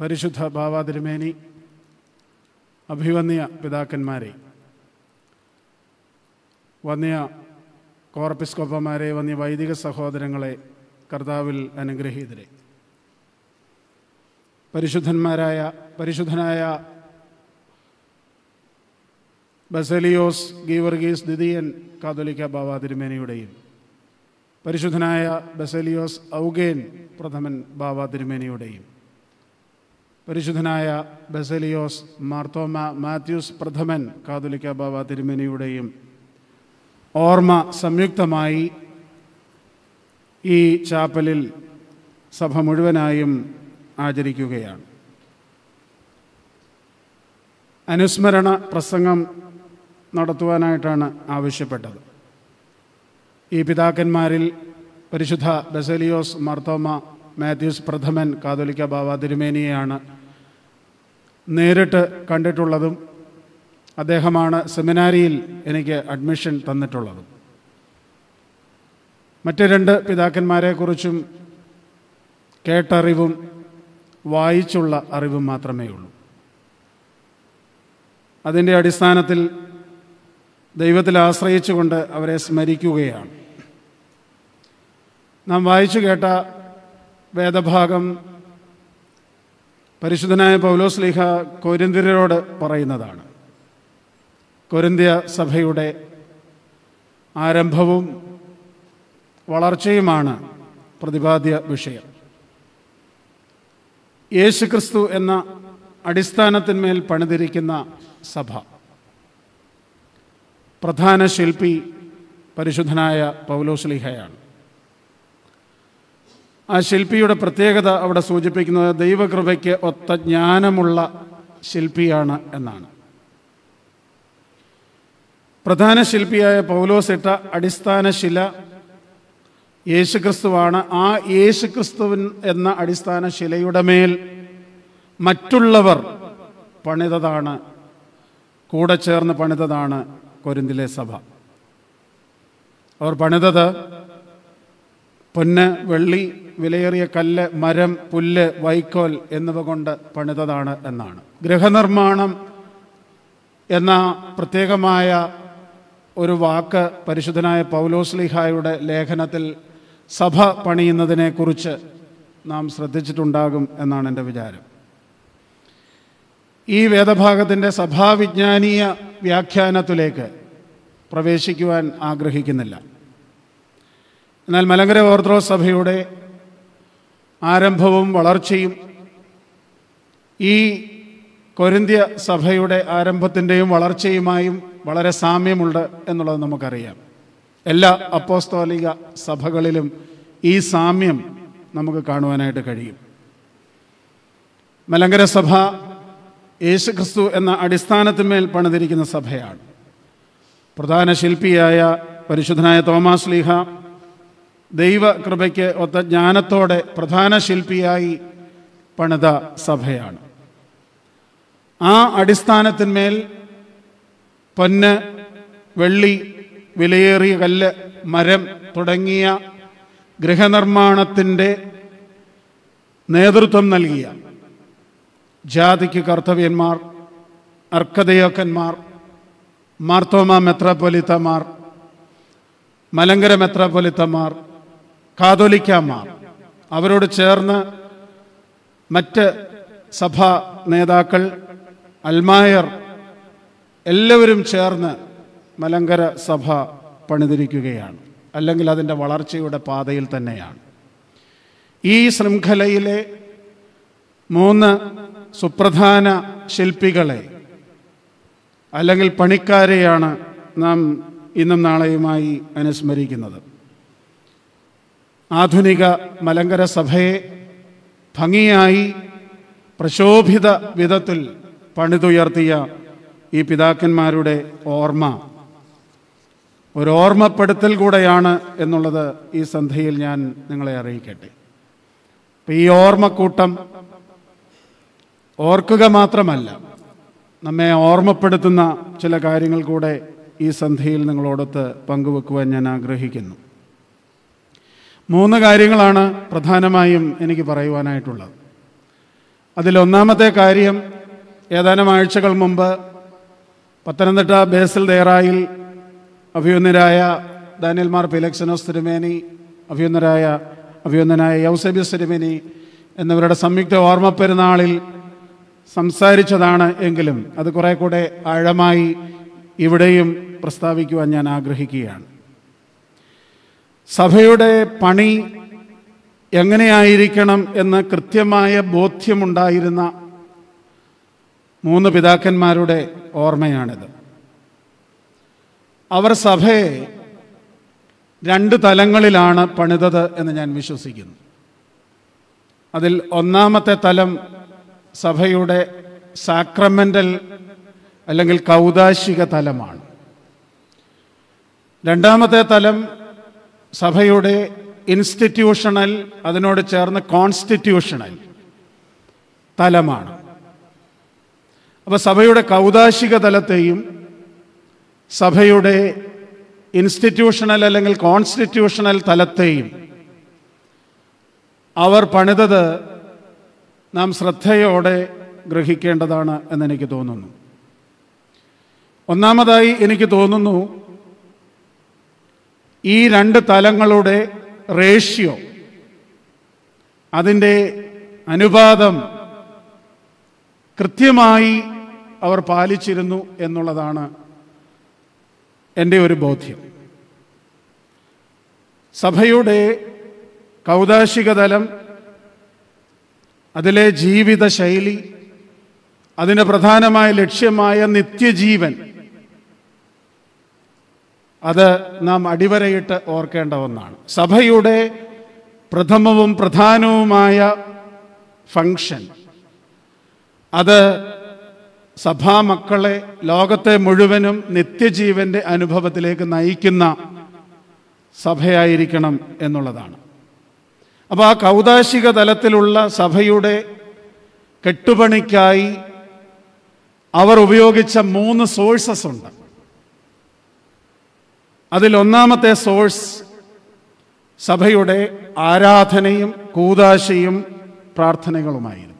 പരിശുദ്ധ ബാബ തിരുമേനി അഭിവന്യ പിതാക്കന്മാരെ വന്യ കോർപ്പിസ്കോപ്പമാരെ വന്യ വൈദിക സഹോദരങ്ങളെ കർത്താവിൽ അനുഗ്രഹീതരെ. പരിശുദ്ധന്മാരായ പരിശുദ്ധനായ ബസലിയോസ് ഗീവർഗീസ് ദിദിയൻ കാതോലിക്ക ബാബ തിരുമേനിയുടെയും പരിശുദ്ധനായ ബസലിയോസ് ഔഗേൻ പ്രഥമൻ ബാബ തിരുമേനിയുടെയും പരിശുദ്ധനായ ബസലിയോസ് മാർത്തോമ മാത്യൂസ് പ്രഥമൻ കാതോലിക്ക ബാബ തിരുമേനിയുടെയും ഓർമ്മ സംയുക്തമായി ഈ ചാപ്പലിൽ സഭ മുഴുവനായും ആചരിക്കുകയാണ്. അനുസ്മരണ പ്രസംഗം നടത്തുവാനായിട്ടാണ് ആവശ്യപ്പെട്ടത്. ഈ പിതാക്കന്മാരിൽ പരിശുദ്ധ ബസലിയോസ് മാർത്തോമ മാത്യൂസ് പ്രഥമൻ കാതോലിക്ക ബാബ തിരുമേനിയെയാണ് നേരിട്ട് കണ്ടിട്ടുള്ളതും അദ്ദേഹമാണ് സെമിനാരിയിൽ എനിക്ക് അഡ്മിഷൻ തന്നിട്ടുള്ളതും. മറ്റ് രണ്ട് പിതാക്കന്മാരെക്കുറിച്ചും കേട്ടറിവും വായിച്ചുള്ള അറിവും മാത്രമേ ഉള്ളൂ. അതിന്റെ അടിസ്ഥാനത്തിൽ ദൈവത്തിൽ ആശ്രയിച്ചുകൊണ്ട് അവരെ സ്മരിക്കുകയാണ്. നാം വായിച്ചു കേട്ട വേദഭാഗം പരിശുദ്ധനായ പൗലോസ്ലിഹ കോരിന്തിരോട് പറയുന്നതാണ്. കൊരിന്ത്യ സഭയുടെ ആരംഭവും വളർച്ചയുമാണ് പ്രതിപാദ്യ വിഷയം. യേശുക്രിസ്തു എന്ന അടിസ്ഥാനത്തിന്മേൽ പണിതിരിക്കുന്ന സഭ. പ്രധാന ശില്പി പരിശുദ്ധനായ പൗലോസ്ലിഹയാണ് ആ ശില്പിയുടെ പ്രത്യേകത അവിടെ സൂചിപ്പിക്കുന്നത് ദൈവകൃപയ്ക്ക് ഒത്ത ജ്ഞാനമുള്ള ശില്പിയാണ് എന്നാണ്. പ്രധാന ശില്പിയായ പൗലോസ് ഇട്ട അടിസ്ഥാന ശില യേശുക്രിസ്തുവാണ്. ആ യേശുക്രിസ്തുവിൻ എന്ന അടിസ്ഥാന ശിലയുടെ മേൽ മറ്റുള്ളവർ പണിതതാണ് കൂടെ ചേർന്ന് പണിതതാണ് കൊരിന്തിലെ സഭ. അവർ പണിതത് പൊന്ന് വെള്ളി വിലയേറിയ കല്ല് മരം പുല്ല് വൈക്കോൽ എന്നിവ കൊണ്ട് പണിതതാണ് എന്നാണ്. ഗൃഹനിർമ്മാണം എന്ന പ്രത്യേകമായ ഒരു വാക്ക് പരിശുദ്ധനായ പൗലോസ്ലിഹായുടെ ലേഖനത്തിൽ സഭ പണിയുന്നതിനെക്കുറിച്ച് നാം ശ്രദ്ധിച്ചിട്ടുണ്ടാകും എന്നാണ് എന്റെ വിചാരം. ഈ വേദഭാഗത്തിന്റെ സഭാവിജ്ഞാനീയ വ്യാഖ്യാനത്തിലേക്ക് പ്രവേശിക്കുവാൻ ആഗ്രഹിക്കുന്നില്ല. എന്നാൽ മലങ്കര ഓർത്തഡോക്സ് സഭയുടെ ആരംഭവും വളർച്ചയും ഈ കൊരിന്ത്യ സഭയുടെ ആരംഭത്തിന്റെയും വളർച്ചയുമായും വളരെ സാമ്യമുണ്ട് എന്നുള്ളത് നമുക്കറിയാം. എല്ലാ അപ്പോസ്തോലിക സഭകളിലും ഈ സാമ്യം നമുക്ക് കാണുവാനായിട്ട് കഴിയും. മലങ്കര സഭ യേശുക്രിസ്തു എന്ന അടിസ്ഥാനത്തിന്മേൽ പണിതിരിക്കുന്ന സഭയാണ്. പ്രധാന ശില്പിയായ പരിശുദ്ധനായ തോമാസ് ലീഹ ദൈവകൃപയ്ക്ക് ഒത്ത ജ്ഞാനത്തോടെ പ്രധാന ശില്പിയായി പണിത സഭയാണ്. ആ അടിസ്ഥാനത്തിന്മേൽ പൊന്ന് വെള്ളി വിലയേറിയ കല്ല് മരം തുടങ്ങിയ ഗൃഹനിർമ്മാണത്തിന്റെ നേതൃത്വം നൽകിയ ജാതിക്ക് കർത്തവ്യന്മാർ അർക്കദയോക്കന്മാർ മാർത്തോമ മെത്രാപ്പൊലിത്തമാർ മലങ്കര മെത്രാപ്പൊലിത്തമാർ കാതോലിക്കാമാർ അവരോട് ചേർന്ന് മറ്റ് സഭാ നേതാക്കൾ അൽമായർ എല്ലാവരും ചേർന്ന് മലങ്കര സഭ പണിതിരിക്കുകയാണ്. അല്ലെങ്കിൽ അതിന്റെ വളർച്ചയുടെ പാതയിൽ തന്നെയാണ്. ഈ ശൃംഖലയിലെ മൂന്ന് സുപ്രധാന ശില്പികളെ അല്ലെങ്കിൽ പണിക്കാരെയാണ് നാം ഇന്നും നാളെയുമായി അനുസ്മരിക്കുന്നത്. ആധുനിക മലങ്കര സഭയെ ഭംഗിയായി പ്രശോഭിത വിധത്തിൽ പണിതുയർത്തിയ ഈ പിതാക്കന്മാരുടെ ഓർമ്മ. ഒരു ഓർമ്മപ്പെടുത്തൽ കൂടെയാണ് എന്നുള്ളത് ഈ സന്ധ്യയിൽ ഞാൻ നിങ്ങളെ അറിയിക്കട്ടെ. അപ്പം ഈ ഓർമ്മക്കൂട്ടം ഓർക്കുക മാത്രമല്ല നമ്മെ ഓർമ്മപ്പെടുത്തുന്ന ചില കാര്യങ്ങൾ കൂടെ ഈ സന്ധ്യയിൽ നിങ്ങളോടൊത്ത് പങ്കുവെക്കുവാൻ ഞാൻ ആഗ്രഹിക്കുന്നു. മൂന്ന് കാര്യങ്ങളാണ് പ്രധാനമായും എനിക്ക് പറയുവാനായിട്ടുള്ളത്. അതിലൊന്നാമത്തെ കാര്യം ഏതാനും ആഴ്ചകൾ മുമ്പ് പത്തനംതിട്ട ബേസിൽ ദേറായിൽ അഭിയുന്നരായ ദാനിയൽമാർ ഫിലക്സനോസ് തിരുമേനി അഭിയുന്നരായ അഭിയുന്നനായ യൗസബിയസ് തിരുമേനി എന്നിവരുടെ സംയുക്ത ഓർമ്മ പെരുന്നാളിൽ സംസാരിച്ചതാണ് എങ്കിലും അത് കുറേ കൂടെ ആഴമായി ഇവിടെയും പ്രസ്താവിക്കുവാൻ ഞാൻ ആഗ്രഹിക്കുകയാണ്. സഭയുടെ പണി എങ്ങനെയായിരിക്കണം എന്ന് കൃത്യമായ ബോധ്യമുണ്ടായിരുന്ന മൂന്ന് പിതാക്കന്മാരുടെ ഓർമ്മയാണിത്. അവർ സഭയെ രണ്ട് തലങ്ങളിലാണ് പണിതത് എന്ന് ഞാൻ വിശ്വസിക്കുന്നു. അതിൽ ഒന്നാമത്തെ തലം സഭയുടെ സാക്രമെന്റൽ അല്ലെങ്കിൽ കൗതാശിക തലമാണ്. രണ്ടാമത്തെ തലം സഭയുടെ ഇൻസ്റ്റിറ്റ്യൂഷണൽ അതിനോട് ചേർന്ന് കോൺസ്റ്റിറ്റ്യൂഷണൽ തലമാണ്. അപ്പോൾ സഭയുടെ കൗതാശിക തലത്തെയും സഭയുടെ ഇൻസ്റ്റിറ്റ്യൂഷണൽ അല്ലെങ്കിൽ കോൺസ്റ്റിറ്റ്യൂഷണൽ തലത്തെയും അവർ പണിതത് നാം ശ്രദ്ധയോടെ ഗ്രഹിക്കേണ്ടതാണ് എന്നെനിക്ക് തോന്നുന്നു. ഒന്നാമതായി എനിക്ക് തോന്നുന്നു ഈ രണ്ട് തലങ്ങളുടെ റേഷ്യോ അതിന്റെ അനുപാതം കൃത്യമായി അവർ പാലിച്ചിരുന്നു എന്നുള്ളതാണ് എന്റെ ഒരു ബോധ്യം. സഭയുടെ കൗതാശിക തലം അതിലെ ജീവിത ശൈലി അതിന്റെ പ്രധാനമായ ലക്ഷ്യമായ നിത്യജീവൻ അത് നാം അടിവരയിട്ട് ഓർക്കേണ്ട ഒന്നാണ്. സഭയുടെ പ്രഥമവും പ്രധാനവുമായ ഫങ്ഷൻ അത് സഭാമക്കളെ ലോകത്തെ മുഴുവനും നിത്യജീവന്റെ അനുഭവത്തിലേക്ക് നയിക്കുന്ന സഭയായിരിക്കണം എന്നുള്ളതാണ്. അപ്പോൾ ആ കൗതാശിക തലത്തിലുള്ള സഭയുടെ കെട്ടുപണിക്കായി അവർ ഉപയോഗിച്ച മൂന്ന് സോഴ്സസ് ഉണ്ട്. അതിൽ ഒന്നാമത്തെ സോഴ്സ് സഭയുടെ ആരാധനയും കൂതാശയും പ്രാർത്ഥനകളുമായിരുന്നു.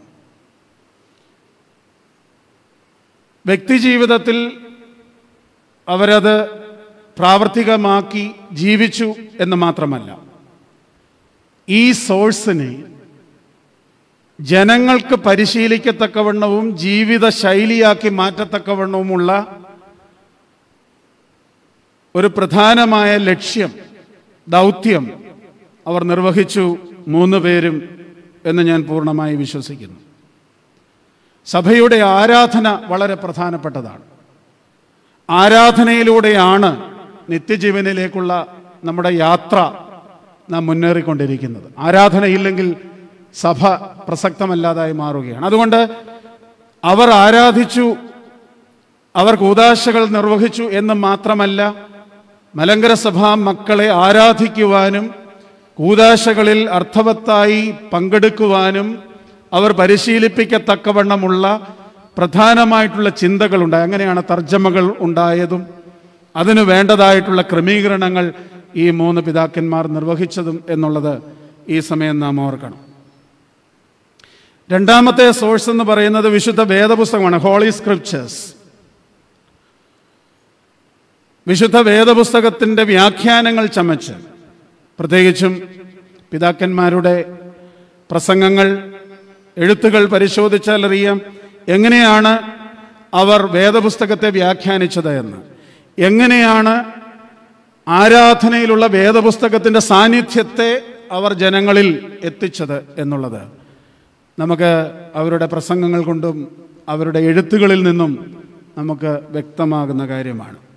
വ്യക്തിജീവിതത്തിൽ അവരത് പ്രാവർത്തികമാക്കി ജീവിച്ചു എന്ന് മാത്രമല്ല ഈ സോഴ്സിനെ ജനങ്ങൾക്ക് പരിശീലിക്കത്തക്കവണ്ണവും ജീവിത ശൈലിയാക്കി മാറ്റത്തക്കവണ്ണവുമുള്ള ഒരു പ്രധാനമായ ലക്ഷ്യം ദൗത്യം അവർ നിർവഹിച്ചു മൂന്ന് പേരും എന്ന് ഞാൻ പൂർണമായി വിശ്വസിക്കുന്നു. സഭയുടെ ആരാധന വളരെ പ്രധാനപ്പെട്ടതാണ്. ആരാധനയിലൂടെയാണ് നിത്യജീവനിലേക്കുള്ള നമ്മുടെ യാത്ര നാം മുന്നേറിക്കൊണ്ടിരിക്കുന്നത്. ആരാധനയില്ലെങ്കിൽ സഭ പ്രസക്തമല്ലാതായി മാറുകയാണ്. അതുകൊണ്ട് അവർ ആരാധിച്ചു അവർ കൂതാശകൾ നിർവഹിച്ചു എന്ന് മാത്രമല്ല മലങ്കര സഭ മക്കളെ ആരാധിക്കുവാനും കൂതാശകളിൽ അർത്ഥവത്തായി പങ്കെടുക്കുവാനും അവർ പരിശീലിപ്പിക്കത്തക്കവണ്ണമുള്ള പ്രധാനമായിട്ടുള്ള ചിന്തകളുണ്ടായി. അങ്ങനെയാണ് തർജമകൾ ഉണ്ടായതും അതിനു വേണ്ടതായിട്ടുള്ള ക്രമീകരണങ്ങൾ ഈ മൂന്ന് പിതാക്കന്മാർ നിർവഹിച്ചതും എന്നുള്ളത് ഈ സമയം നാം ഓർക്കണം. രണ്ടാമത്തെ സോഴ്സ് എന്ന് പറയുന്നത് വിശുദ്ധ വേദപുസ്തകമാണ് ഹോളി സ്ക്രിപ്റ്റേഴ്സ് വിശുദ്ധ വേദപുസ്തകത്തിന്റെ വ്യാഖ്യാനങ്ങൾ ചമച്ച്. പ്രത്യേകിച്ചും പിതാക്കന്മാരുടെ പ്രസംഗങ്ങൾ എഴുത്തുകൾ പരിശോധിച്ചാൽ അറിയാം എങ്ങനെയാണ് അവർ വേദപുസ്തകത്തെ വ്യാഖ്യാനിച്ചത് എന്ന്. എങ്ങനെയാണ് ആരാധനയിലുള്ള വേദപുസ്തകത്തിന്റെ സാന്നിധ്യത്തെ അവർ ജനങ്ങളിൽ എത്തിച്ചത് എന്നുള്ളത്. നമുക്ക് അവരുടെ പ്രസംഗങ്ങൾ കൊണ്ടും അവരുടെ എഴുത്തുകളിൽ നിന്നും നമുക്ക് വ്യക്തമാകുന്ന കാര്യമാണ്.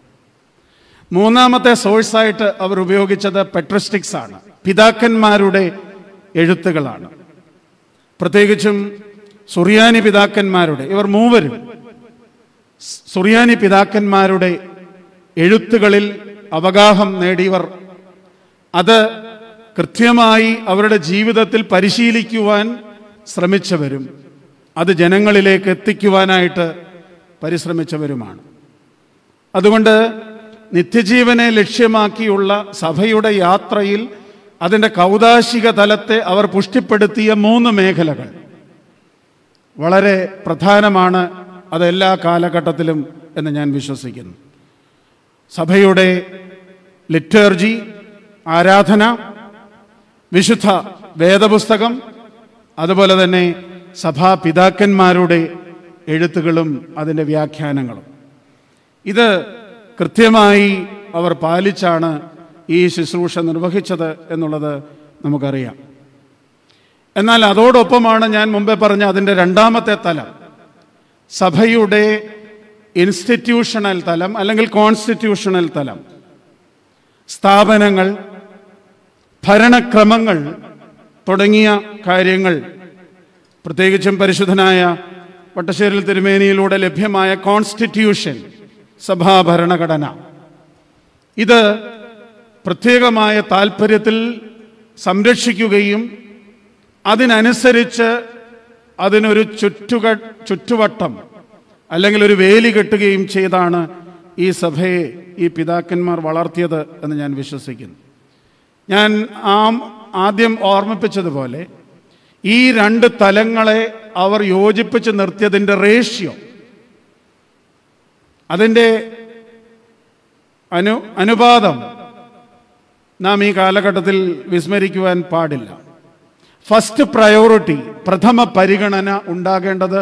മൂന്നാമത്തെ സോഴ്സായിട്ട് അവർ ഉപയോഗിച്ചത് പെട്രിസ്റ്റിക്സ് ആണ്. പിതാക്കന്മാരുടെ എഴുത്തുകളാണ്. പ്രത്യേകിച്ചും സുറിയാനി പിതാക്കന്മാരുടെ ഇവർ മൂവരും സുറിയാനി പിതാക്കന്മാരുടെ എഴുത്തുകളിൽ അവഗാഹം നേടിയവർ അത് കൃത്യമായി അവരുടെ ജീവിതത്തിൽ പരിശീലിക്കുവാൻ ശ്രമിച്ചവരും അത് ജനങ്ങളിലേക്ക് എത്തിക്കുവാനായിട്ട് പരിശ്രമിച്ചവരുമാണ്. അതുകൊണ്ട് നിത്യജീവനെ ലക്ഷ്യമാക്കിയുള്ള സഭയുടെ യാത്രയിൽ അതിന്റെ കൗതാശിക തലത്തെ അവർ പുഷ്ടിപ്പെടുത്തിയ മൂന്ന് മേഖലകൾ. വളരെ പ്രധാനമാണ് അതെല്ലാ കാലഘട്ടത്തിലും എന്ന് ഞാൻ വിശ്വസിക്കുന്നു. സഭയുടെ ലിറ്റേർജി ആരാധന വിശുദ്ധ വേദപുസ്തകം അതുപോലെ തന്നെ സഭാപിതാക്കന്മാരുടെ എഴുത്തുകളും അതിന്റെ വ്യാഖ്യാനങ്ങളും. ഇത് കൃത്യമായി അവർ പാലിച്ചാണ് ഈ ശുശ്രൂഷ നിർവഹിച്ചത് എന്നുള്ളത് നമുക്കറിയാം. എന്നാൽ അതോടൊപ്പമാണ് ഞാൻ മുമ്പേ പറഞ്ഞ അതിന്റെ രണ്ടാമത്തെ തലം. സഭയുടെ ഇൻസ്റ്റിറ്റ്യൂഷണൽ തലം അല്ലെങ്കിൽ കോൺസ്റ്റിറ്റ്യൂഷണൽ തലം. സ്ഥാപനങ്ങൾ ഭരണക്രമങ്ങൾ തുടങ്ങിയ കാര്യങ്ങൾ. പ്രത്യേകിച്ചും പരിശുദ്ധനായ വട്ടശ്ശേരിൽ തിരുമേനിയിലൂടെ ലഭ്യമായ കോൺസ്റ്റിറ്റ്യൂഷൻ. സഭാ ഭരണഘടന ഇത് പ്രത്യേകമായ താല്പര്യത്തിൽ സംരക്ഷിക്കുകയും അതിനനുസരിച്ച് അതിനൊരു ചുറ്റുക ചുറ്റുവട്ടം അല്ലെങ്കിൽ ഒരു വേലി കെട്ടുകയും ചെയ്താണ് ഈ സഭയെ ഈ പിതാക്കന്മാർ വളർത്തിയത് എന്ന് ഞാൻ വിശ്വസിക്കുന്നു. ഞാൻ ആ ആദ്യം ഓർമ്മിപ്പിച്ചതുപോലെ ഈ രണ്ട് തലങ്ങളെ അവർ യോജിപ്പിച്ച് നിർത്തിയതിന്റെ റേഷ്യോ അതിന്റെ അനു അനുപാതം നാം ഈ കാലഘട്ടത്തിൽ വിസ്മരിക്കുവാൻ പാടില്ല. ഫസ്റ്റ് പ്രയോറിറ്റി പ്രഥമ പരിഗണന ഉണ്ടാകേണ്ടത്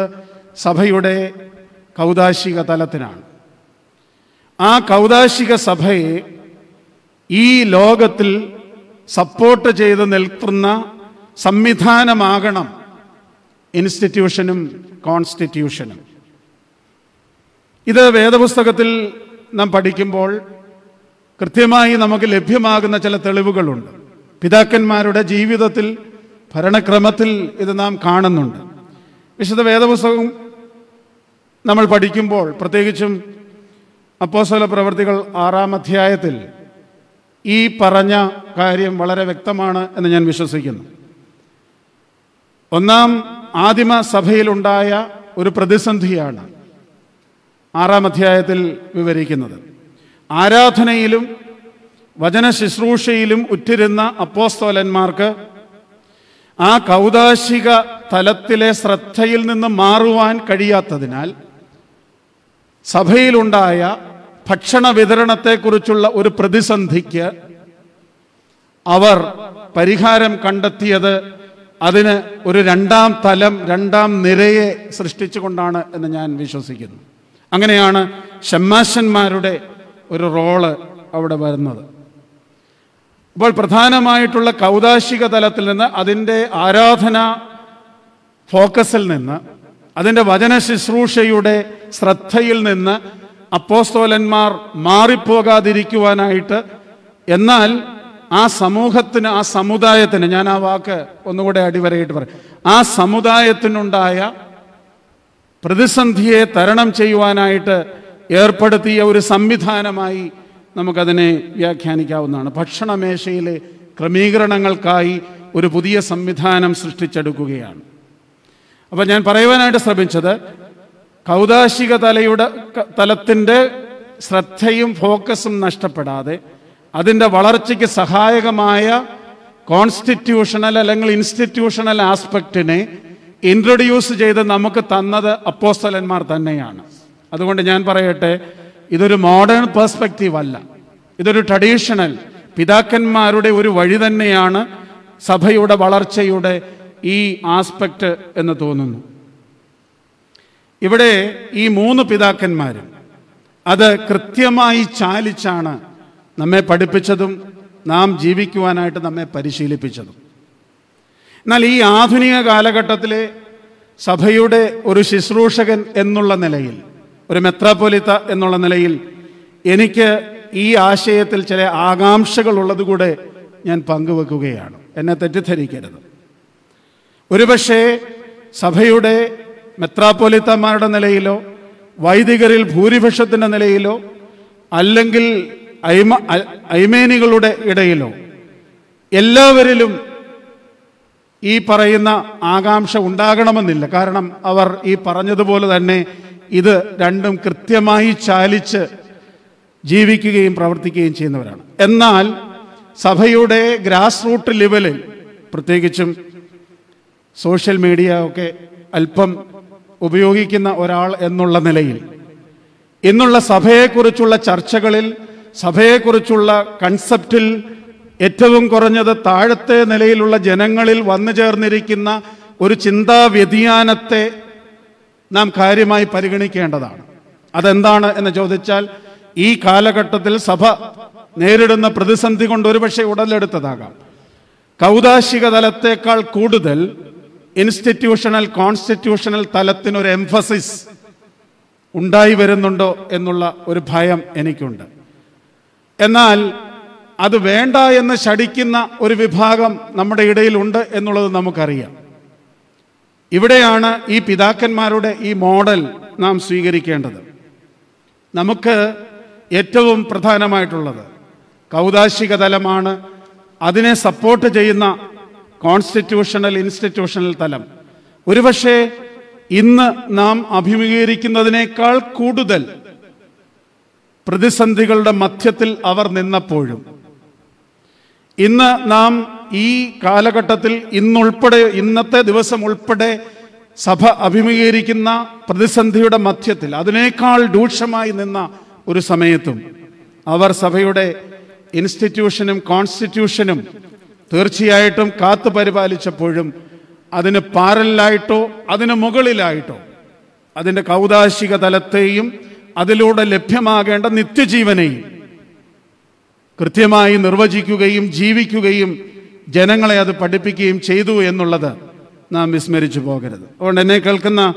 സഭയുടെ കൗതാശിക തലത്തിനാണ്. ആ കൗതാശിക സഭയെ ഈ ലോകത്തിൽ സപ്പോർട്ട് ചെയ്ത് നിൽക്കുന്ന സംവിധാനമാകണം ഇൻസ്റ്റിറ്റ്യൂഷനും കോൺസ്റ്റിറ്റ്യൂഷനും ഇത് വേദപുസ്തകത്തിൽ നാം പഠിക്കുമ്പോൾ കൃത്യമായി നമുക്ക് ലഭ്യമാകുന്ന ചില തെളിവുകളുണ്ട്. പിതാക്കന്മാരുടെ ജീവിതത്തിൽ ഭരണക്രമത്തിൽ ഇത് നാം കാണുന്നുണ്ട്. വിശുദ്ധ വേദപുസ്തകം നമ്മൾ പഠിക്കുമ്പോൾ പ്രത്യേകിച്ചും അപ്പോസ്തല പ്രവർത്തികൾ ആറാം അധ്യായത്തിൽ ഈ പറഞ്ഞ കാര്യം വളരെ വ്യക്തമാണ് എന്ന് ഞാൻ വിശ്വസിക്കുന്നു. ഒന്നാം ആദിമ സഭയിലുണ്ടായ ഒരു പ്രതിസന്ധിയാണ് ആറാം അധ്യായത്തിൽ വിവരിക്കുന്നത്. ആരാധനയിലും വചന ശുശ്രൂഷയിലും ഉറ്റിരുന്ന അപ്പോസ്തോലന്മാർക്ക് ആ കൗതാശിക തലത്തിലെ ശ്രദ്ധയിൽ നിന്ന് മാറുവാൻ കഴിയാത്തതിനാൽ സഭയിലുണ്ടായ ഭക്ഷണ വിതരണത്തെക്കുറിച്ചുള്ള ഒരു പ്രതിസന്ധിക്ക് അവർ പരിഹാരം കണ്ടെത്തിയത് അതിന് ഒരു രണ്ടാം തലം രണ്ടാം നിരയെ സൃഷ്ടിച്ചുകൊണ്ടാണ് എന്ന് ഞാൻ വിശ്വസിക്കുന്നു. അങ്ങനെയാണ് ഷമ്മാശന്മാരുടെ ഒരു റോൾ അവിടെ വരുന്നത്. അപ്പോൾ പ്രധാനമായിട്ടുള്ള കൗതാശിക തലത്തിൽ നിന്ന് അതിന്റെ ആരാധന ഫോക്കസിൽ നിന്ന് അതിന്റെ വചന ശുശ്രൂഷയുടെ ശ്രദ്ധയിൽ നിന്ന് അപ്പോസ്തോലന്മാർ മാറിപ്പോകാതിരിക്കുവാനായിട്ട് എന്നാൽ ആ സമൂഹത്തിന് ആ സമുദായത്തിന് ഞാൻ ആ വാക്ക് ഒന്നുകൂടെ അടിവരയിട്ട് പറയും ആ സമുദായത്തിനുണ്ടായ പ്രതിസന്ധിയെ തരണം ചെയ്യുവാനായിട്ട് ഏർപ്പെടുത്തിയ ഒരു സംവിധാനമായി നമുക്കതിനെ വ്യാഖ്യാനിക്കാവുന്നതാണ്. ഭക്ഷണമേശയിലെ ക്രമീകരണങ്ങൾക്കായി ഒരു പുതിയ സംവിധാനം സൃഷ്ടിച്ചെടുക്കുകയാണ്. അപ്പം ഞാൻ പറയുവാനായിട്ട് ശ്രമിച്ചത് കൗതാശിക തലയുടെ തലത്തിന്റെ ശ്രദ്ധയും ഫോക്കസും നഷ്ടപ്പെടാതെ അതിന്റെ വളർച്ചയ്ക്ക് സഹായകമായ കോൺസ്റ്റിറ്റ്യൂഷണൽ അല്ലെങ്കിൽ ഇൻസ്റ്റിറ്റ്യൂഷണൽ ആസ്പെക്റ്റിനെ ഇൻട്രൊഡ്യൂസ് ചെയ്ത് നമുക്ക് തന്നത് അപ്പോസ്തലന്മാർ തന്നെയാണ്. അതുകൊണ്ട് ഞാൻ പറയട്ടെ ഇതൊരു മോഡേൺ പേഴ്സ്പെക്റ്റീവ് അല്ല. ഇതൊരു ട്രഡീഷണൽ പിതാക്കന്മാരുടെ ഒരു വഴി തന്നെയാണ് സഭയുടെ വളർച്ചയുടെ ഈ ആസ്പെക്റ്റ് എന്ന് തോന്നുന്നു. ഇവിടെ ഈ മൂന്ന് പിതാക്കന്മാരും അത് കൃത്യമായി ചാലിച്ചാണ് നമ്മെ പഠിപ്പിച്ചതും നാം ജീവിക്കുവാനായിട്ട് നമ്മെ പരിശീലിപ്പിച്ചതും. എന്നാൽ ഈ ആധുനിക കാലഘട്ടത്തിലെ സഭയുടെ ഒരു ശുശ്രൂഷകൻ എന്നുള്ള നിലയിൽ ഒരു മെത്രാപ്പൊലിത്ത എന്നുള്ള നിലയിൽ എനിക്ക് ഈ ആശയത്തിൽ ചില ആകാംക്ഷകൾ ഉള്ളതുകൂടെ ഞാൻ പങ്കുവെക്കുകയാണ്. എന്നെ തെറ്റിദ്ധരിക്കരുത്. ഒരുപക്ഷെ സഭയുടെ മെത്രാപ്പൊലിത്തന്മാരുടെ നിലയിലോ വൈദികരിൽ ഭൂരിപക്ഷത്തിന്റെ നിലയിലോ അല്ലെങ്കിൽ ഐമ ഐമേനികളുടെ ഇടയിലോ എല്ലാവരിലും ഈ പറയുന്ന ആകാംക്ഷ ഉണ്ടാകണമെന്നില്ല. കാരണം അവർ ഈ പറഞ്ഞതുപോലെ തന്നെ ഇത് രണ്ടും കൃത്യമായി ചാലിച്ച് ജീവിക്കുകയും പ്രവർത്തിക്കുകയും ചെയ്യുന്നവരാണ്. എന്നാൽ സഭയുടെ ഗ്രാസ് റൂട്ട് ലെവലിൽ പ്രത്യേകിച്ചും സോഷ്യൽ മീഡിയ ഒക്കെ അല്പം ഉപയോഗിക്കുന്ന ഒരാൾ എന്നുള്ള നിലയിൽ ഇന്നുള്ള സഭയെക്കുറിച്ചുള്ള ചർച്ചകളിൽ സഭയെക്കുറിച്ചുള്ള കൺസെപ്റ്റിൽ ഏറ്റവും കുറഞ്ഞത് താഴത്തെ നിലയിലുള്ള ജനങ്ങളിൽ വന്നു ചേർന്നിരിക്കുന്ന ഒരു ചിന്താ വ്യതിയാനത്തെ നാം കാര്യമായി പരിഗണിക്കേണ്ടതാണ്. അതെന്താണ് എന്ന് ചോദിച്ചാൽ ഈ കാലഘട്ടത്തിൽ സഭ നേരിടുന്ന പ്രതിസന്ധി കൊണ്ട് ഒരുപക്ഷെ ഉടലെടുത്തതാകാം. കൗതാശിക തലത്തേക്കാൾ കൂടുതൽ ഇൻസ്റ്റിറ്റ്യൂഷണൽ കോൺസ്റ്റിറ്റ്യൂഷണൽ തലത്തിനൊരു എംഫസിസ് ഉണ്ടായി വരുന്നുണ്ടോ എന്നുള്ള ഒരു ഭയം എനിക്കുണ്ട്. എന്നാൽ അത് വേണ്ട എന്ന് ശടിക്കുന്ന ഒരു വിഭാഗം നമ്മുടെ ഇടയിലുണ്ട് എന്നുള്ളത് നമുക്കറിയാം. ഇവിടെയാണ് ഈ പിതാക്കന്മാരുടെ ഈ മോഡൽ നാം സ്വീകരിക്കേണ്ടത്. നമുക്ക് ഏറ്റവും പ്രധാനമായിട്ടുള്ളത് കൗതാശിക തലമാണ്. അതിനെ സപ്പോർട്ട് ചെയ്യുന്ന കോൺസ്റ്റിറ്റ്യൂഷണൽ ഇൻസ്റ്റിറ്റ്യൂഷണൽ തലം. ഒരുപക്ഷെ ഇന്ന് നാം അഭിമുഖീകരിക്കുന്നതിനേക്കാൾ കൂടുതൽ പ്രതിസന്ധികളുടെ മധ്യത്തിൽ അവർ നിന്നപ്പോഴും ഇന്ന് നാം ഈ കാലഘട്ടത്തിൽ ഇന്നുൾപ്പെടെ ഇന്നത്തെ ദിവസം ഉൾപ്പെടെ സഭ അഭിമുഖീകരിക്കുന്ന പ്രതിസന്ധിയുടെ മധ്യത്തിൽ അതിനേക്കാൾ രൂക്ഷമായി നിന്ന ഒരു സമയത്തും അവർ സഭയുടെ ഇൻസ്റ്റിറ്റ്യൂഷനും കോൺസ്റ്റിറ്റ്യൂഷനും തീർച്ചയായിട്ടും കാത്തു പരിപാലിച്ചപ്പോഴും അതിന് പാരലായിട്ടോ അതിന് മുകളിലായിട്ടോ അതിന്റെ കൗതാശിക തലത്തെയും അതിലൂടെ ലഭ്യമാകേണ്ട നിത്യജീവനെയും കൃത്യമായി നിർവചിക്കുകയും ജീവിക്കുകയും ജനങ്ങളെ അത് പഠിപ്പിക്കുകയും ചെയ്തു എന്നുള്ളത് നാം വിസ്മരിച്ചു പോകരുത്. അതുകൊണ്ട് എന്നെ കേൾക്കുന്ന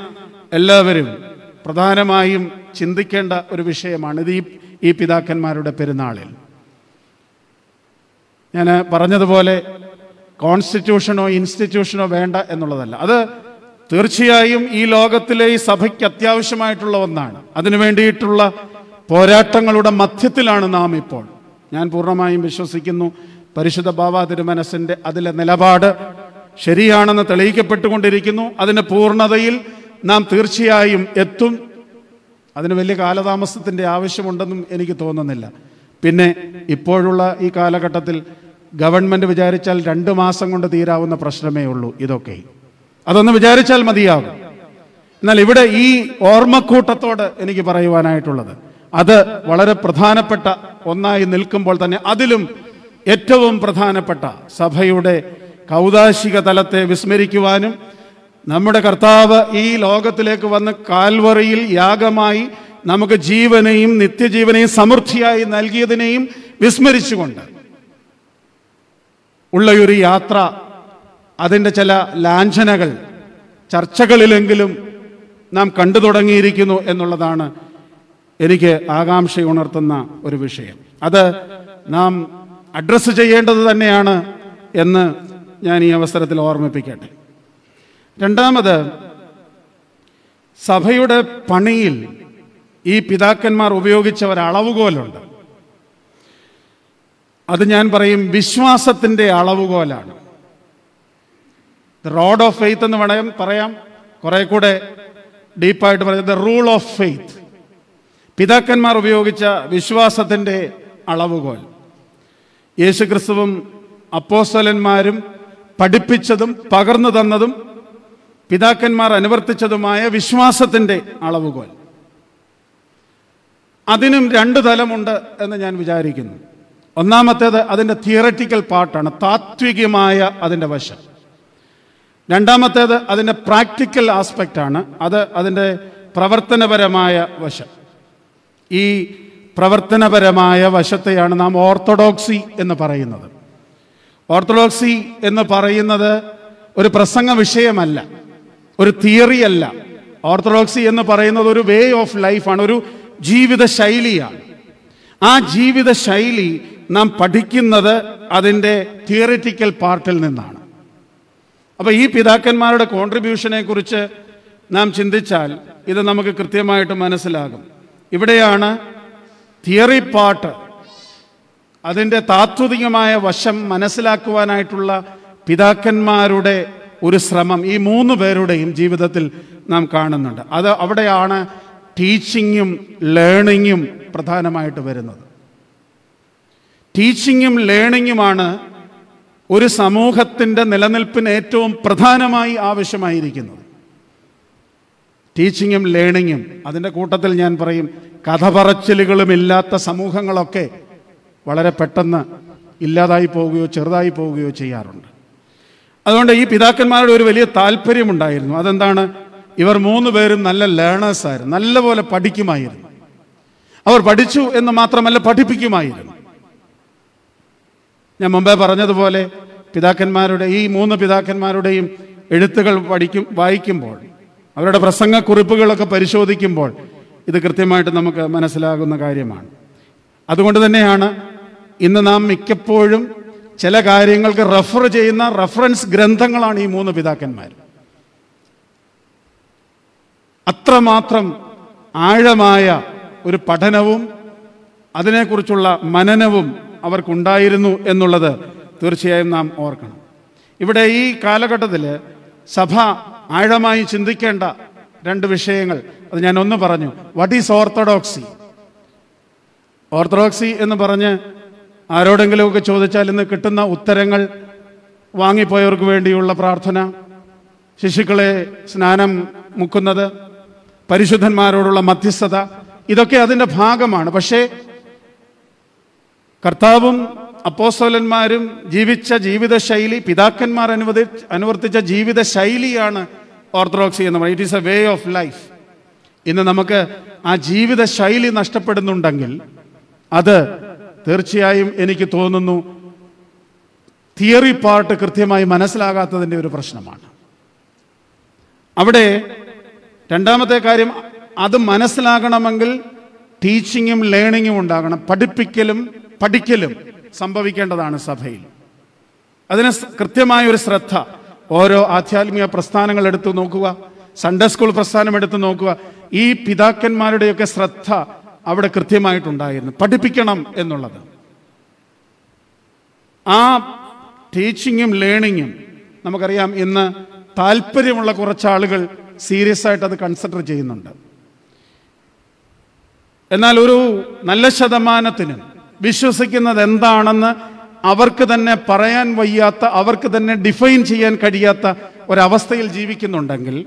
എല്ലാവരും പ്രധാനമായും ചിന്തിക്കേണ്ട ഒരു വിഷയമാണ് ഇത് ഈ പിതാക്കന്മാരുടെ പെരുന്നാളിൽ. ഞാൻ പറഞ്ഞതുപോലെ കോൺസ്റ്റിറ്റ്യൂഷനോ ഇൻസ്റ്റിറ്റ്യൂഷനോ വേണ്ട എന്നുള്ളതല്ല. അത് തീർച്ചയായും ഈ ലോകത്തിലെ ഈ സഭയ്ക്ക് അത്യാവശ്യമായിട്ടുള്ള ഒന്നാണ്. അതിനു വേണ്ടിയിട്ടുള്ള പോരാട്ടങ്ങളുടെ മധ്യത്തിലാണ് നാം ഇപ്പോൾ. ഞാൻ പൂർണമായും വിശ്വസിക്കുന്നു. പരിശുദ്ധ ബാബ തിരുമനസിന്റെ അതിലെ നിലപാട് ശരിയാണെന്ന് തെളിയിക്കപ്പെട്ടുകൊണ്ടിരിക്കുന്നു. അതിന്റെ പൂർണതയിൽ നാം തീർച്ചയായും എത്തും. അതിന് വലിയ കാലതാമസത്തിന്റെ ആവശ്യമുണ്ടെന്നും എനിക്ക് തോന്നുന്നില്ല. പിന്നെ ഇപ്പോഴുള്ള ഈ കാലഘട്ടത്തിൽ ഗവൺമെന്റ് വിചാരിച്ചാൽ രണ്ട് മാസം കൊണ്ട് തീരാവുന്ന പ്രശ്നമേ ഉള്ളൂ ഇതൊക്കെ. അതൊന്ന് വിചാരിച്ചാൽ മതിയാകും. എന്നാൽ ഇവിടെ ഈ ഓർമ്മക്കൂട്ടത്തോട് എനിക്ക് പറയുവാനായിട്ടുള്ളത്. അത് വളരെ പ്രധാനപ്പെട്ട ഒന്നായി നിൽക്കുമ്പോൾ തന്നെ അതിലും ഏറ്റവും പ്രധാനപ്പെട്ട സഭയുടെ കൗതാശിക തലത്തെ വിസ്മരിക്കുവാനും നമ്മുടെ കർത്താവ് ഈ ലോകത്തിലേക്ക് വന്ന് കാൽവറിയിൽ യാഗമായി നമുക്ക് ജീവനെയും നിത്യജീവനെയും സമൃദ്ധിയായി നൽകിയതിനെയും വിസ്മരിച്ചുകൊണ്ട് ഉള്ളയൊരു യാത്ര അതിന്റെ ചില ലാഞ്ചനകൾ ചർച്ചകളിലെങ്കിലും നാം കണ്ടു തുടങ്ങിയിരിക്കുന്നു എന്നുള്ളതാണ് എനിക്ക് ആകാംക്ഷ ഉണർത്തുന്ന ഒരു വിഷയം. അത് നാം അഡ്രസ്സ് ചെയ്യേണ്ടത് തന്നെയാണ് എന്ന് ഞാൻ ഈ അവസരത്തിൽ ഓർമ്മിപ്പിക്കട്ടെ. രണ്ടാമത് സഭയുടെ പണിയിൽ ഈ പിതാക്കന്മാർ ഉപയോഗിച്ച ഒരളവുകോലുണ്ട് അത് ഞാൻ പറയും വിശ്വാസത്തിന്റെ അളവുകോലാണ്. ദ റോഡ് ഓഫ് ഫെയ്ത്ത് എന്ന് വേണം പറയാം. കുറെ കൂടെ ഡീപ്പായിട്ട് പറയാം. ദ റൂൾ ഓഫ് ഫെയ്ത്ത് പിതാക്കന്മാർ ഉപയോഗിച്ച വിശ്വാസത്തിന്റെ അളവുകോൽ. യേശുക്രിസ്തുവും അപ്പോസ്തലന്മാരും പഠിപ്പിച്ചതും പകർന്നു തന്നതും പിതാക്കന്മാർ അനുവർത്തിച്ചതുമായ വിശ്വാസത്തിന്റെ അളവുകോൽ. അതിനും രണ്ട് തലമുണ്ട് എന്ന് ഞാൻ വിചാരിക്കുന്നു. ഒന്നാമത്തേത് അതിന്റെ തിയററ്റിക്കൽ പാർട്ടാണ് താത്വികമായ അതിന്റെ വശം. രണ്ടാമത്തേത് അതിന്റെ പ്രാക്ടിക്കൽ ആസ്പെക്റ്റാണ് അത് അതിന്റെ പ്രവർത്തനപരമായ വശം. ഈ പ്രവർത്തനപരമായ വശത്തെയാണ് നാം ഓർത്തഡോക്സി എന്ന് പറയുന്നത്. ഓർത്തഡോക്സി എന്ന് പറയുന്നത് ഒരു പ്രസംഗ വിഷയമല്ല ഒരു തിയറി അല്ല. ഓർത്തഡോക്സി എന്ന് പറയുന്നത് ഒരു വേ ഓഫ് ലൈഫാണ് ഒരു ജീവിത ശൈലിയാണ്. ആ ജീവിത ശൈലി നാം പഠിക്കുന്നത് അതിന്റെ തിയറിറ്റിക്കൽ പാർട്ടിൽ നിന്നാണ്. അപ്പോൾ ഈ പിതാക്കന്മാരുടെ കോൺട്രിബ്യൂഷനെ കുറിച്ച് നാം ചിന്തിച്ചാൽ ഇത് നമുക്ക് കൃത്യമായിട്ട് മനസ്സിലാകും. ഇവിടെയാണ് തിയറി പാർട്ട് അതിന്റെ താത്വികമായ വശം മനസ്സിലാക്കുവാനായിട്ടുള്ള പിതാക്കന്മാരുടെ ഒരു ശ്രമം ഈ മൂന്ന് പേരുടെയും ജീവിതത്തിൽ നാം കാണുന്നുണ്ട്. അത് അവിടെയാണ് ടീച്ചിങ്ങും ലേണിങ്ങും പ്രധാനമായിട്ട് വരുന്നത്. ടീച്ചിങ്ങും ലേണിങ്ങുമാണ് ഒരു സമൂഹത്തിന്റെ നിലനിൽപ്പിന് ഏറ്റവും പ്രധാനമായി ആവശ്യമായിരിക്കുന്നത്. ടീച്ചിങ്ങും ലേണിങ്ങും അതിന്റെ കൂട്ടത്തിൽ ഞാൻ പറയും കഥ പറച്ചിലുകളും ഇല്ലാത്ത സമൂഹങ്ങളൊക്കെ വളരെ പെട്ടെന്ന് ഇല്ലാതായി പോവുകയോ ചെറുതായി പോവുകയോ ചെയ്യാറുണ്ട്. അതുകൊണ്ട് ഈ പിതാക്കന്മാരുടെ ഒരു വലിയ താല്പര്യമുണ്ടായിരുന്നു. അതെന്താണ്? ഇവർ മൂന്ന് പേരും നല്ല ലേണേഴ്സായിരുന്നു നല്ലപോലെ പഠിക്കുമായിരുന്നു. അവർ പഠിച്ചു എന്ന് മാത്രമല്ല പഠിപ്പിക്കുമായിരുന്നു. ഞാൻ മുമ്പേ പറഞ്ഞതുപോലെ പിതാക്കന്മാരുടെ ഈ മൂന്ന് പിതാക്കന്മാരുടെയും എഴുത്തുകൾ പഠിക്കും വായിക്കുമ്പോൾ അവരുടെ പ്രസംഗക്കുറിപ്പുകളൊക്കെ പരിശോധിക്കുമ്പോൾ ഇത് കൃത്യമായിട്ട് നമുക്ക് മനസ്സിലാകുന്ന കാര്യമാണ്. അതുകൊണ്ട് തന്നെയാണ് ഇന്ന് നാം മിക്കപ്പോഴും ചില കാര്യങ്ങൾക്ക് റെഫർ ചെയ്യുന്ന റഫറൻസ് ഗ്രന്ഥങ്ങളാണ് ഈ മൂന്ന് പിതാക്കന്മാർ. അത്രമാത്രം ആഴമായ ഒരു പഠനവും അതിനെക്കുറിച്ചുള്ള മനനവും അവർക്കുണ്ടായിരുന്നു എന്നുള്ളത് തീർച്ചയായും നാം ഓർക്കണം. ഇവിടെ ഈ കാലഘട്ടത്തിൽ സഭ ആഴമായി ചിന്തിക്കേണ്ട രണ്ട് വിഷയങ്ങൾ. അത് ഞാൻ ഒന്ന് പറഞ്ഞു. വട്ട് ഈസ് ഓർത്തഡോക്സി ഓർത്തഡോക്സി എന്ന് പറഞ്ഞ് ആരോടെങ്കിലുമൊക്കെ ചോദിച്ചാൽ ഇന്ന് കിട്ടുന്ന ഉത്തരങ്ങൾ വാങ്ങിപ്പോയവർക്ക് വേണ്ടിയുള്ള പ്രാർത്ഥന ശിശുക്കളെ സ്നാനം മുക്കുന്നത് പരിശുദ്ധന്മാരോടുള്ള മധ്യസ്ഥത ഇതൊക്കെ അതിന്റെ ഭാഗമാണ്. പക്ഷേ കർത്താവും അപ്പോസ്തലന്മാരും ജീവിച്ച ജീവിതശൈലി പിതാക്കന്മാർ അനുവദി അനുവർത്തിച്ച ജീവിത ശൈലിയാണ് ഓർത്തഡോക്സി എന്ന് പറയുന്നത്. It is a way of life ഇന്ന് നമുക്ക് ആ ജീവിത ശൈലി നഷ്ടപ്പെടുന്നുണ്ടെങ്കിൽ അത് തീർച്ചയായും എനിക്ക് തോന്നുന്നു തിയറി പാർട്ട് കൃത്യമായി മനസ്സിലാകാത്തതിന്റെ ഒരു പ്രശ്നമാണ്. അവിടെ രണ്ടാമത്തെ കാര്യം അത് മനസ്സിലാകണമെങ്കിൽ ടീച്ചിങ്ങും ലേണിങ്ങും ഉണ്ടാകണം. പഠിപ്പിക്കലും പഠിക്കലും. സംഭവിക്കേണ്ടതാണ് സഭയിൽ. അതിന് കൃത്യമായ ഒരു ശ്രദ്ധ. ഓരോ ആധ്യാത്മിക പ്രസ്ഥാനങ്ങൾ എടുത്തു നോക്കുക. സൺഡേ സ്കൂൾ പ്രസ്ഥാനം എടുത്തു നോക്കുക. ഈ പിതാക്കന്മാരുടെയൊക്കെ ശ്രദ്ധ അവിടെ കൃത്യമായിട്ടുണ്ടായിരുന്നു. പഠിപ്പിക്കണം എന്നുള്ളത്. ആ ടീച്ചിങ്ങും ലേണിങ്ങും നമുക്കറിയാം ഇന്ന് താല്പര്യമുള്ള കുറച്ച് ആളുകൾ സീരിയസ് ആയിട്ട് അത് കൺസിഡർ ചെയ്യുന്നുണ്ട്. എന്നാൽ ഒരു നല്ല ശതമാനത്തിന് വിശ്വസിക്കുന്നത് എന്താണെന്ന് അവർക്ക് തന്നെ പറയാൻ വയ്യാത്ത അവർക്ക് തന്നെ ഡിഫൈൻ ചെയ്യാൻ കഴിയാത്ത ഒരവസ്ഥയിൽ ജീവിക്കുന്നുണ്ടെങ്കിൽ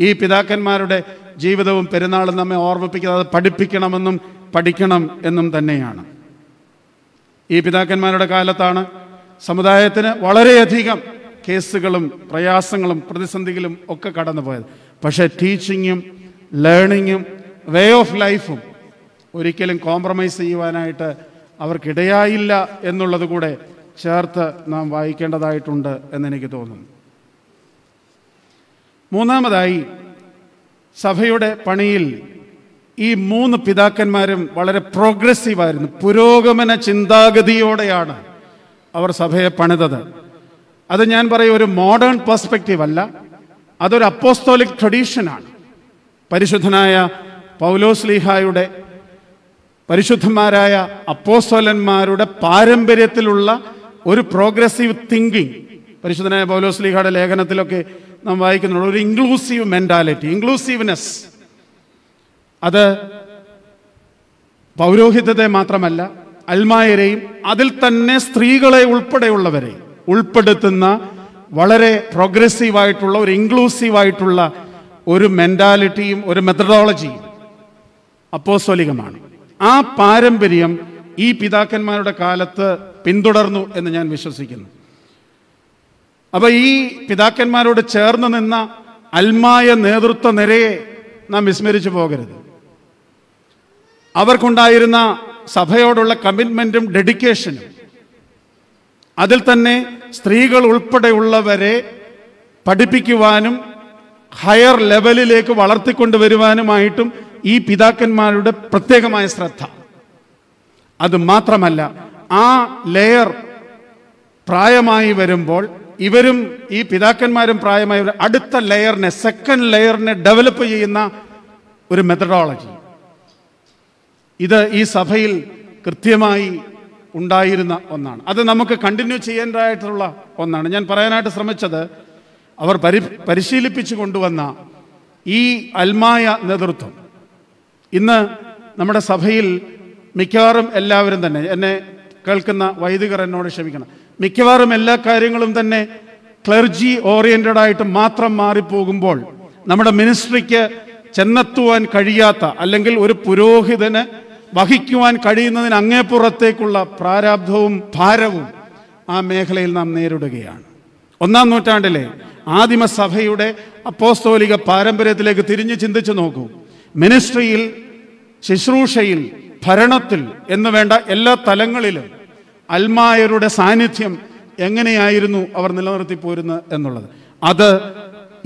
ഈ പിതാക്കന്മാരുടെ ജീവിതവും പെരുന്നാളും നമ്മെ ഓർമ്മിപ്പിക്കുന്നത് പഠിപ്പിക്കണമെന്നും പഠിക്കണം എന്നും തന്നെയാണ്. ഈ പിതാക്കന്മാരുടെ കാലത്താണ് സമുദായത്തിന് വളരെയധികം കേസുകളും പ്രയാസങ്ങളും പ്രതിസന്ധികളും ഒക്കെ കടന്നുപോയത്. പക്ഷേ ടീച്ചിങ്ങും ലേണിങ്ങും വേ ഓഫ് ലൈഫും ഒരിക്കലും കോംപ്രമൈസ് ചെയ്യുവാനായിട്ട് അവർക്കിടയായില്ല എന്നുള്ളത് കൂടെ ചേർത്ത് നാം വായിക്കേണ്ടതായിട്ടുണ്ട് എന്നെനിക്ക് തോന്നുന്നു. മൂന്നാമതായി സഭയുടെ പണിയിൽ ഈ മൂന്ന് പിതാക്കന്മാരും വളരെ പ്രോഗ്രസീവായിരുന്നു. പുരോഗമന ചിന്താഗതിയോടെയാണ് അവർ സഭയെ പണിതത്. അത് ഞാൻ പറയും ഒരു മോഡേൺ പെർസ്പെക്റ്റീവ് അല്ല അതൊരു അപ്പോസ്തോലിക് ട്രഡീഷനാണ്. പരിശുദ്ധനായ പൗലോസ് ലീഹായുടെ പരിശുദ്ധന്മാരായ അപ്പോസ്തോലന്മാരുടെ പാരമ്പര്യത്തിലുള്ള ഒരു പ്രോഗ്രസീവ് തിങ്കിങ് പരിശുദ്ധനായ പൗലോസ് ലീഹയുടെ ലേഖനത്തിലൊക്കെ നാം വായിക്കുന്നുണ്ട്. ഒരു ഇൻക്ലൂസീവ് മെന്റാലിറ്റി ഇൻക്ലൂസീവ്നെസ് അത് പൗരോഹിത്യത്തെ മാത്രമല്ല അൽമായരെയും അതിൽ തന്നെ സ്ത്രീകളെ ഉൾപ്പെടെയുള്ളവരെ ഉൾപ്പെടുത്തുന്ന വളരെ പ്രോഗ്രസീവായിട്ടുള്ള ഒരു ഇൻക്ലൂസീവായിട്ടുള്ള ഒരു മെന്റാലിറ്റിയും ഒരു മെത്തഡോളജിയും അപ്പോസ്തോലികമാണ്. ആ പാരമ്പര്യം ഈ പിതാക്കന്മാരുടെ കാലത്ത് പിന്തുടർന്നു എന്ന് ഞാൻ വിശ്വസിക്കുന്നു. അപ്പൊ ഈ പിതാക്കന്മാരോട് ചേർന്ന് നിന്ന അൽമായ നേതൃത്വ നിരയെ നാം വിസ്മരിച്ചു പോകരുത്. അവർക്കുണ്ടായിരുന്ന സഭയോടുള്ള കമ്മിറ്റ്മെന്റും ഡെഡിക്കേഷനും അതിൽ തന്നെ സ്ത്രീകൾ ഉൾപ്പെടെയുള്ളവരെ പഠിപ്പിക്കുവാനും ഹയർ ലെവലിലേക്ക് വളർത്തിക്കൊണ്ടുവരുവാനുമായിട്ടും ഈ പിതാക്കന്മാരുടെ പ്രത്യേകമായ ശ്രദ്ധ. അത് മാത്രമല്ല ആ ലെയർ പ്രായമായി വരുമ്പോൾ ഇവരും ഈ പിതാക്കന്മാരും പ്രായമായി അടുത്ത ലെയറിനെ സെക്കൻഡ് ലെയറിനെ ഡെവലപ്പ് ചെയ്യുന്ന ഒരു മെത്തഡോളജി ഇത് ഈ സഭയിൽ കൃത്യമായി ഉണ്ടായിരുന്ന ഒന്നാണ്. അത് നമുക്ക് കണ്ടിന്യൂ ചെയ്യേണ്ടതായിട്ടുള്ള ഒന്നാണ്. ഞാൻ പറയാനായിട്ട് ശ്രമിച്ചത് അവർ പരി പരിശീലിപ്പിച്ചു കൊണ്ടുവന്ന ഈ അൽമായ നേതൃത്വം ഇന്ന് നമ്മുടെ സഭയിൽ മിക്കവാറും എല്ലാവരും തന്നെ എന്നെ കേൾക്കുന്ന വൈദികർ എന്നോട് ക്ഷമിക്കണം. മിക്കവാറും എല്ലാ കാര്യങ്ങളും തന്നെ ക്ലർജി ഓറിയന്റഡ് ആയിട്ട് മാത്രം മാറിപ്പോകുമ്പോൾ നമ്മുടെ മിനിസ്ട്രിക്ക് ചെന്നെത്തുവാൻ കഴിയാത്ത അല്ലെങ്കിൽ ഒരു പുരോഹിതന് വഹിക്കുവാൻ കഴിയുന്നതിന് അങ്ങേപ്പുറത്തേക്കുള്ള പ്രാരാബ്ധവും ഭാരവും ആ മേഖലയിൽ നാം നേരിടുകയാണ്. ഒന്നാം നൂറ്റാണ്ടിലെ ആദിമസഭയുടെ അപ്പോസ്തോലിക പാരമ്പര്യത്തിലേക്ക് തിരിഞ്ഞു ചിന്തിച്ചു നോക്കൂ. മിനിസ്ട്രിയിൽ ശുശ്രൂഷയിൽ ഭരണത്തിൽ എന്ന് വേണ്ട എല്ലാ തലങ്ങളിലും അൽമായരുടെ സാന്നിധ്യം എങ്ങനെയായിരുന്നു അവർ നിലനിർത്തി പോരുന്നത് എന്നുള്ളത്. അത്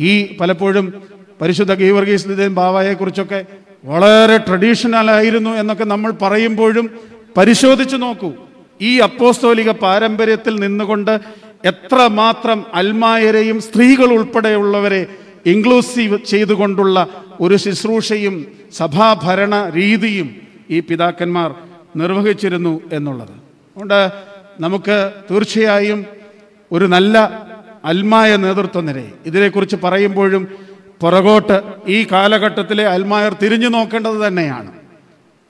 ഈ പലപ്പോഴും പരിശുദ്ധ ഗീവർഗീസ് ബാവയെ കുറിച്ചൊക്കെ വളരെ ട്രഡീഷണൽ ആയിരുന്നു എന്നൊക്കെ നമ്മൾ പറയുമ്പോഴും പരിശോധിച്ചു നോക്കൂ. ഈ അപ്പോസ്തോലിക പാരമ്പര്യത്തിൽ നിന്നുകൊണ്ട് എത്ര മാത്രം അൽമായരെയും സ്ത്രീകൾ ഉൾപ്പെടെയുള്ളവരെ ഇൻക്ലൂസീവ് ചെയ്തുകൊണ്ടുള്ള ഒരു ശുശ്രൂഷയും സഭാഭരണ രീതിയും ഈ പിതാക്കന്മാർ നിർവഹിച്ചിരുന്നു എന്നുള്ളത്. അതുകൊണ്ട് നമുക്ക് തീർച്ചയായും ഒരു നല്ല അൽമായ നേതൃത്വ നിരയെ ഇതിനെക്കുറിച്ച് പറയുമ്പോഴും പുറകോട്ട് ഈ കാലഘട്ടത്തിലെ അൽമായർ തിരിഞ്ഞു നോക്കേണ്ടത് തന്നെയാണ്.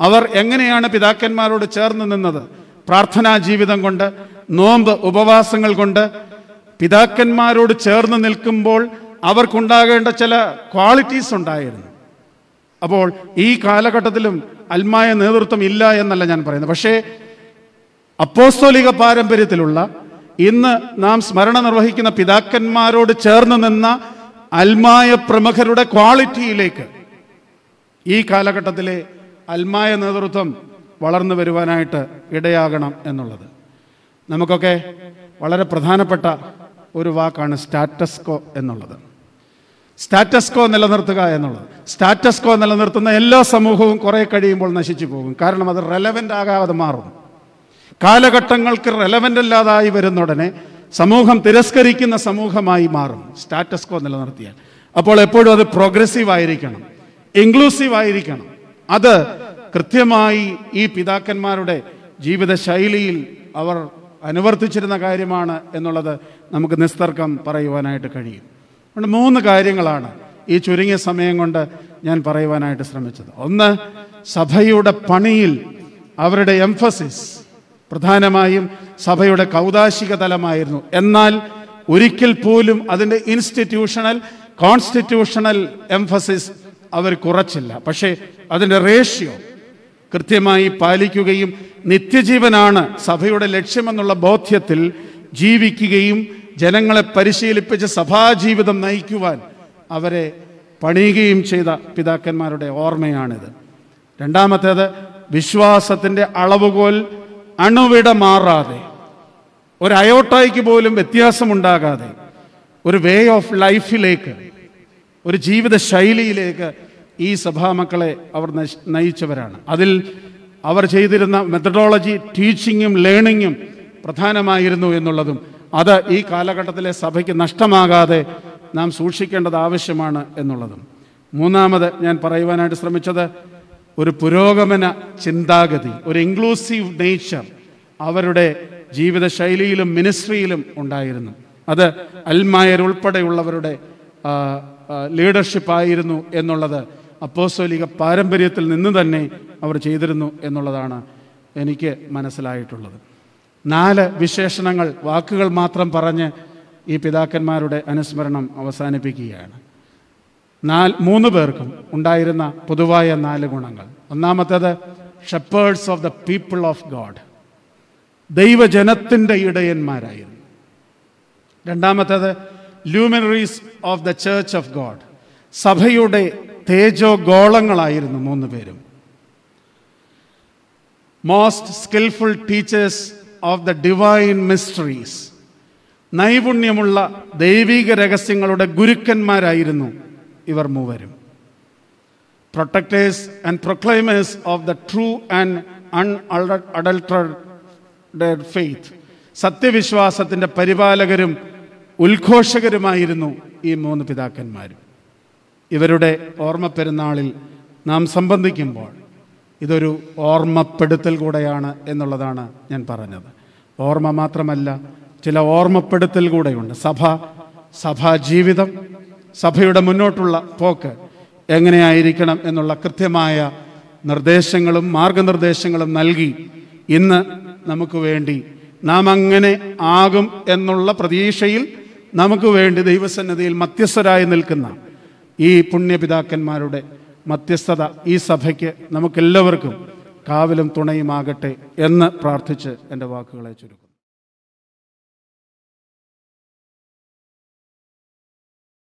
അവർ എങ്ങനെയാണ് പിതാക്കന്മാരോട് ചേർന്ന് നിന്നത്? പ്രാർത്ഥനാ ജീവിതം കൊണ്ട് നോമ്പ് ഉപവാസങ്ങൾ കൊണ്ട് പിതാക്കന്മാരോട് ചേർന്ന് നിൽക്കുമ്പോൾ അവർക്കുണ്ടാകേണ്ട ചില ക്വാളിറ്റീസ് ഉണ്ടായിരുന്നു. അപ്പോൾ ഈ കാലഘട്ടത്തിലും അൽമായ നേതൃത്വം ഇല്ല എന്നല്ല ഞാൻ പറയുന്നത്. പക്ഷേ അപ്പോസ്തോലിക പാരമ്പര്യത്തിലുള്ള ഇന്ന് നാം സ്മരണ നിർവഹിക്കുന്ന പിതാക്കന്മാരോട് ചേർന്ന് നിന്ന അൽമായ പ്രമുഖരുടെ ക്വാളിറ്റിയിലേക്ക് ഈ കാലഘട്ടത്തിലെ അൽമായ നേതൃത്വം വളർന്നു വരുവാനായിട്ട് ഇടയാകണം എന്നുള്ളത്. നമുക്കൊക്കെ വളരെ പ്രധാനപ്പെട്ട ഒരു വാക്കാണ് സ്റ്റാറ്റസ്കോ എന്നുള്ളത്. സ്റ്റാറ്റസ്കോ നിലനിർത്തുക എന്നുള്ളത്. സ്റ്റാറ്റസ് കോ നിലനിർത്തുന്ന എല്ലാ സമൂഹവും കുറെ കഴിയുമ്പോൾ നശിച്ചു പോകും. കാരണം അത് റെലവന്റ് ആകാതെ മാറും. കാലഘട്ടങ്ങൾക്ക് റെലവന്റ് അല്ലാതായി വരുന്ന ഉടനെ സമൂഹം തിരസ്കരിക്കുന്ന സമൂഹമായി മാറും. സ്റ്റാറ്റസ് കോ നിലനിർത്തിയാൽ. അപ്പോൾ എപ്പോഴും അത് പ്രോഗ്രസീവ് ആയിരിക്കണം. ഇൻക്ലൂസീവ് ആയിരിക്കണം. അത് കൃത്യമായി ഈ പിതാക്കന്മാരുടെ ജീവിത ശൈലിയിൽ അവർ അനുവർത്തിച്ചിരുന്ന കാര്യമാണ് എന്നുള്ളത് നമുക്ക് നിസ്തർക്കം പറയുവാനായിട്ട് കഴിയും. അതുകൊണ്ട് മൂന്ന് കാര്യങ്ങളാണ് ഈ ചുരുങ്ങിയ സമയം കൊണ്ട് ഞാൻ പറയുവാനായിട്ട് ശ്രമിച്ചത്. ഒന്ന് സഭയുടെ പണിയിൽ അവരുടെ എംഫസിസ് പ്രധാനമായും സഭയുടെ കൗതാശിക തലമായിരുന്നു. എന്നാൽ ഒരിക്കൽ പോലും അതിന്റെ ഇൻസ്റ്റിറ്റ്യൂഷണൽ കോൺസ്റ്റിറ്റ്യൂഷണൽ എംഫസിസ് അവർ കുറച്ചില്ല. പക്ഷേ അതിന്റെ റേഷ്യോ കൃത്യമായി പാലിക്കുകയും നിത്യജീവനാണ് സഭയുടെ ലക്ഷ്യമെന്നുള്ള ബോധ്യത്തിൽ ജീവിക്കുകയും ജനങ്ങളെ പരിശീലിപ്പിച്ച് സഭാജീവിതം നയിക്കുവാൻ അവരെ പണിയുകയും ചെയ്ത പിതാക്കന്മാരുടെ ഓർമ്മയാണിത്. രണ്ടാമത്തേത് വിശ്വാസത്തിന്റെ അളവുകോൽ അണുവിട മാറാതെ ഒരു അയോട്ടായ്ക്ക് പോലും വ്യത്യാസമുണ്ടാകാതെ ഒരു വേ ഓഫ് ലൈഫിലേക്ക് ഒരു ജീവിത ശൈലിയിലേക്ക് ഈ സഭാമക്കളെ അവർ നയിച്ചവരാണ്. അതിൽ അവർ ചെയ്തിരുന്ന മെത്തഡോളജി ടീച്ചിങ്ങും ലേണിങ്ങും പ്രധാനമായിരുന്നു എന്നുള്ളതും അത് ഈ കാലഘട്ടത്തിലെ സഭയ്ക്ക് നഷ്ടമാകാതെ നാം സൂക്ഷിക്കേണ്ടത് ആവശ്യമാണ് എന്നുള്ളതും. മൂന്നാമത് ഞാൻ പറയുവാനായിട്ട് ശ്രമിച്ചത് ഒരു പുരോഗമന ചിന്താഗതി ഒരു ഇൻക്ലൂസീവ് നേച്ചർ അവരുടെ ജീവിതശൈലിയിലും മിനിസ്ട്രിയിലും ഉണ്ടായിരുന്നു. അത് അൽമായർ ഉൾപ്പെടെയുള്ളവരുടെ ലീഡർഷിപ്പ് ആയിരുന്നു എന്നുള്ളത് അപ്പോസ്തോലിക പാരമ്പര്യത്തിൽ നിന്ന് തന്നെ അവർ ചെയ്തിരുന്നു എന്നുള്ളതാണ് എനിക്ക് മനസ്സിലായിട്ടുള്ളത്. നാല് വിശേഷണങ്ങൾ വാക്കുകൾ മാത്രം പറഞ്ഞ് ഈ പിതാക്കന്മാരുടെ അനുസ്മരണം അവസാനിപ്പിക്കുകയാണ്. നാല് മൂന്ന് പേർക്കും ഉണ്ടായിരുന്ന പൊതുവായ നാല് ഗുണങ്ങൾ. ഒന്നാമത്തേത് shepherds of the people of God ദൈവജനത്തിന്റെ ഇടയന്മാരായിരുന്നു. രണ്ടാമത്തേത് luminaries of the church of God സഭയുടെ തേജോ ഗോളങ്ങളായിരുന്നു മൂന്ന് പേരും. Most skillful teachers of the divine mysteries നൈപുണ്യമുള്ള ദൈവിക രഹസ്യങ്ങളുടെ ഗുരുക്കന്മാരായിരുന്നു ഇവർ മൂവരും. Protectors and proclaimers of the true and un unadulterated faith സത്യവിശ്വാസത്തിന്റെ പരിപാലകരും ഉദ്ഘോഷകരുമായിരുന്നു ഈ മൂന്ന് പിതാക്കന്മാരും. ഇവരുടെ ഓർമ്മ പെരുന്നാളിൽ നാം സംബന്ധിക്കുമ്പോൾ ഇതൊരു ഓർമ്മപ്പെടുത്തൽ കൂടെയാണ് എന്നുള്ളതാണ് ഞാൻ പറഞ്ഞത്. ഓർമ്മ മാത്രമല്ല ചില ഓർമ്മപ്പെടുത്തൽ കൂടെയുണ്ട്. സഭ സഭാ ജീവിതം സഭയുടെ മുന്നോട്ടുള്ള പോക്ക് എങ്ങനെയായിരിക്കണം എന്നുള്ള കൃത്യമായ നിർദ്ദേശങ്ങളും മാർഗനിർദ്ദേശങ്ങളും നൽകി ഇന്ന് നമുക്ക് വേണ്ടി നാം അങ്ങനെ ആകും എന്നുള്ള പ്രതീക്ഷയിൽ നമുക്ക് വേണ്ടി ദൈവസന്നതിയിൽ മധ്യസ്ഥരായി നിൽക്കുന്ന ഈ പുണ്യപിതാക്കന്മാരുടെ മധ്യസ്ഥത ഈ സഭയ്ക്ക് നമുക്കെല്ലാവർക്കും കാവലും തുണയുമാകട്ടെ എന്ന് പ്രാർത്ഥിച്ച് എന്റെ വാക്കുകളെ ചുരുക്കും.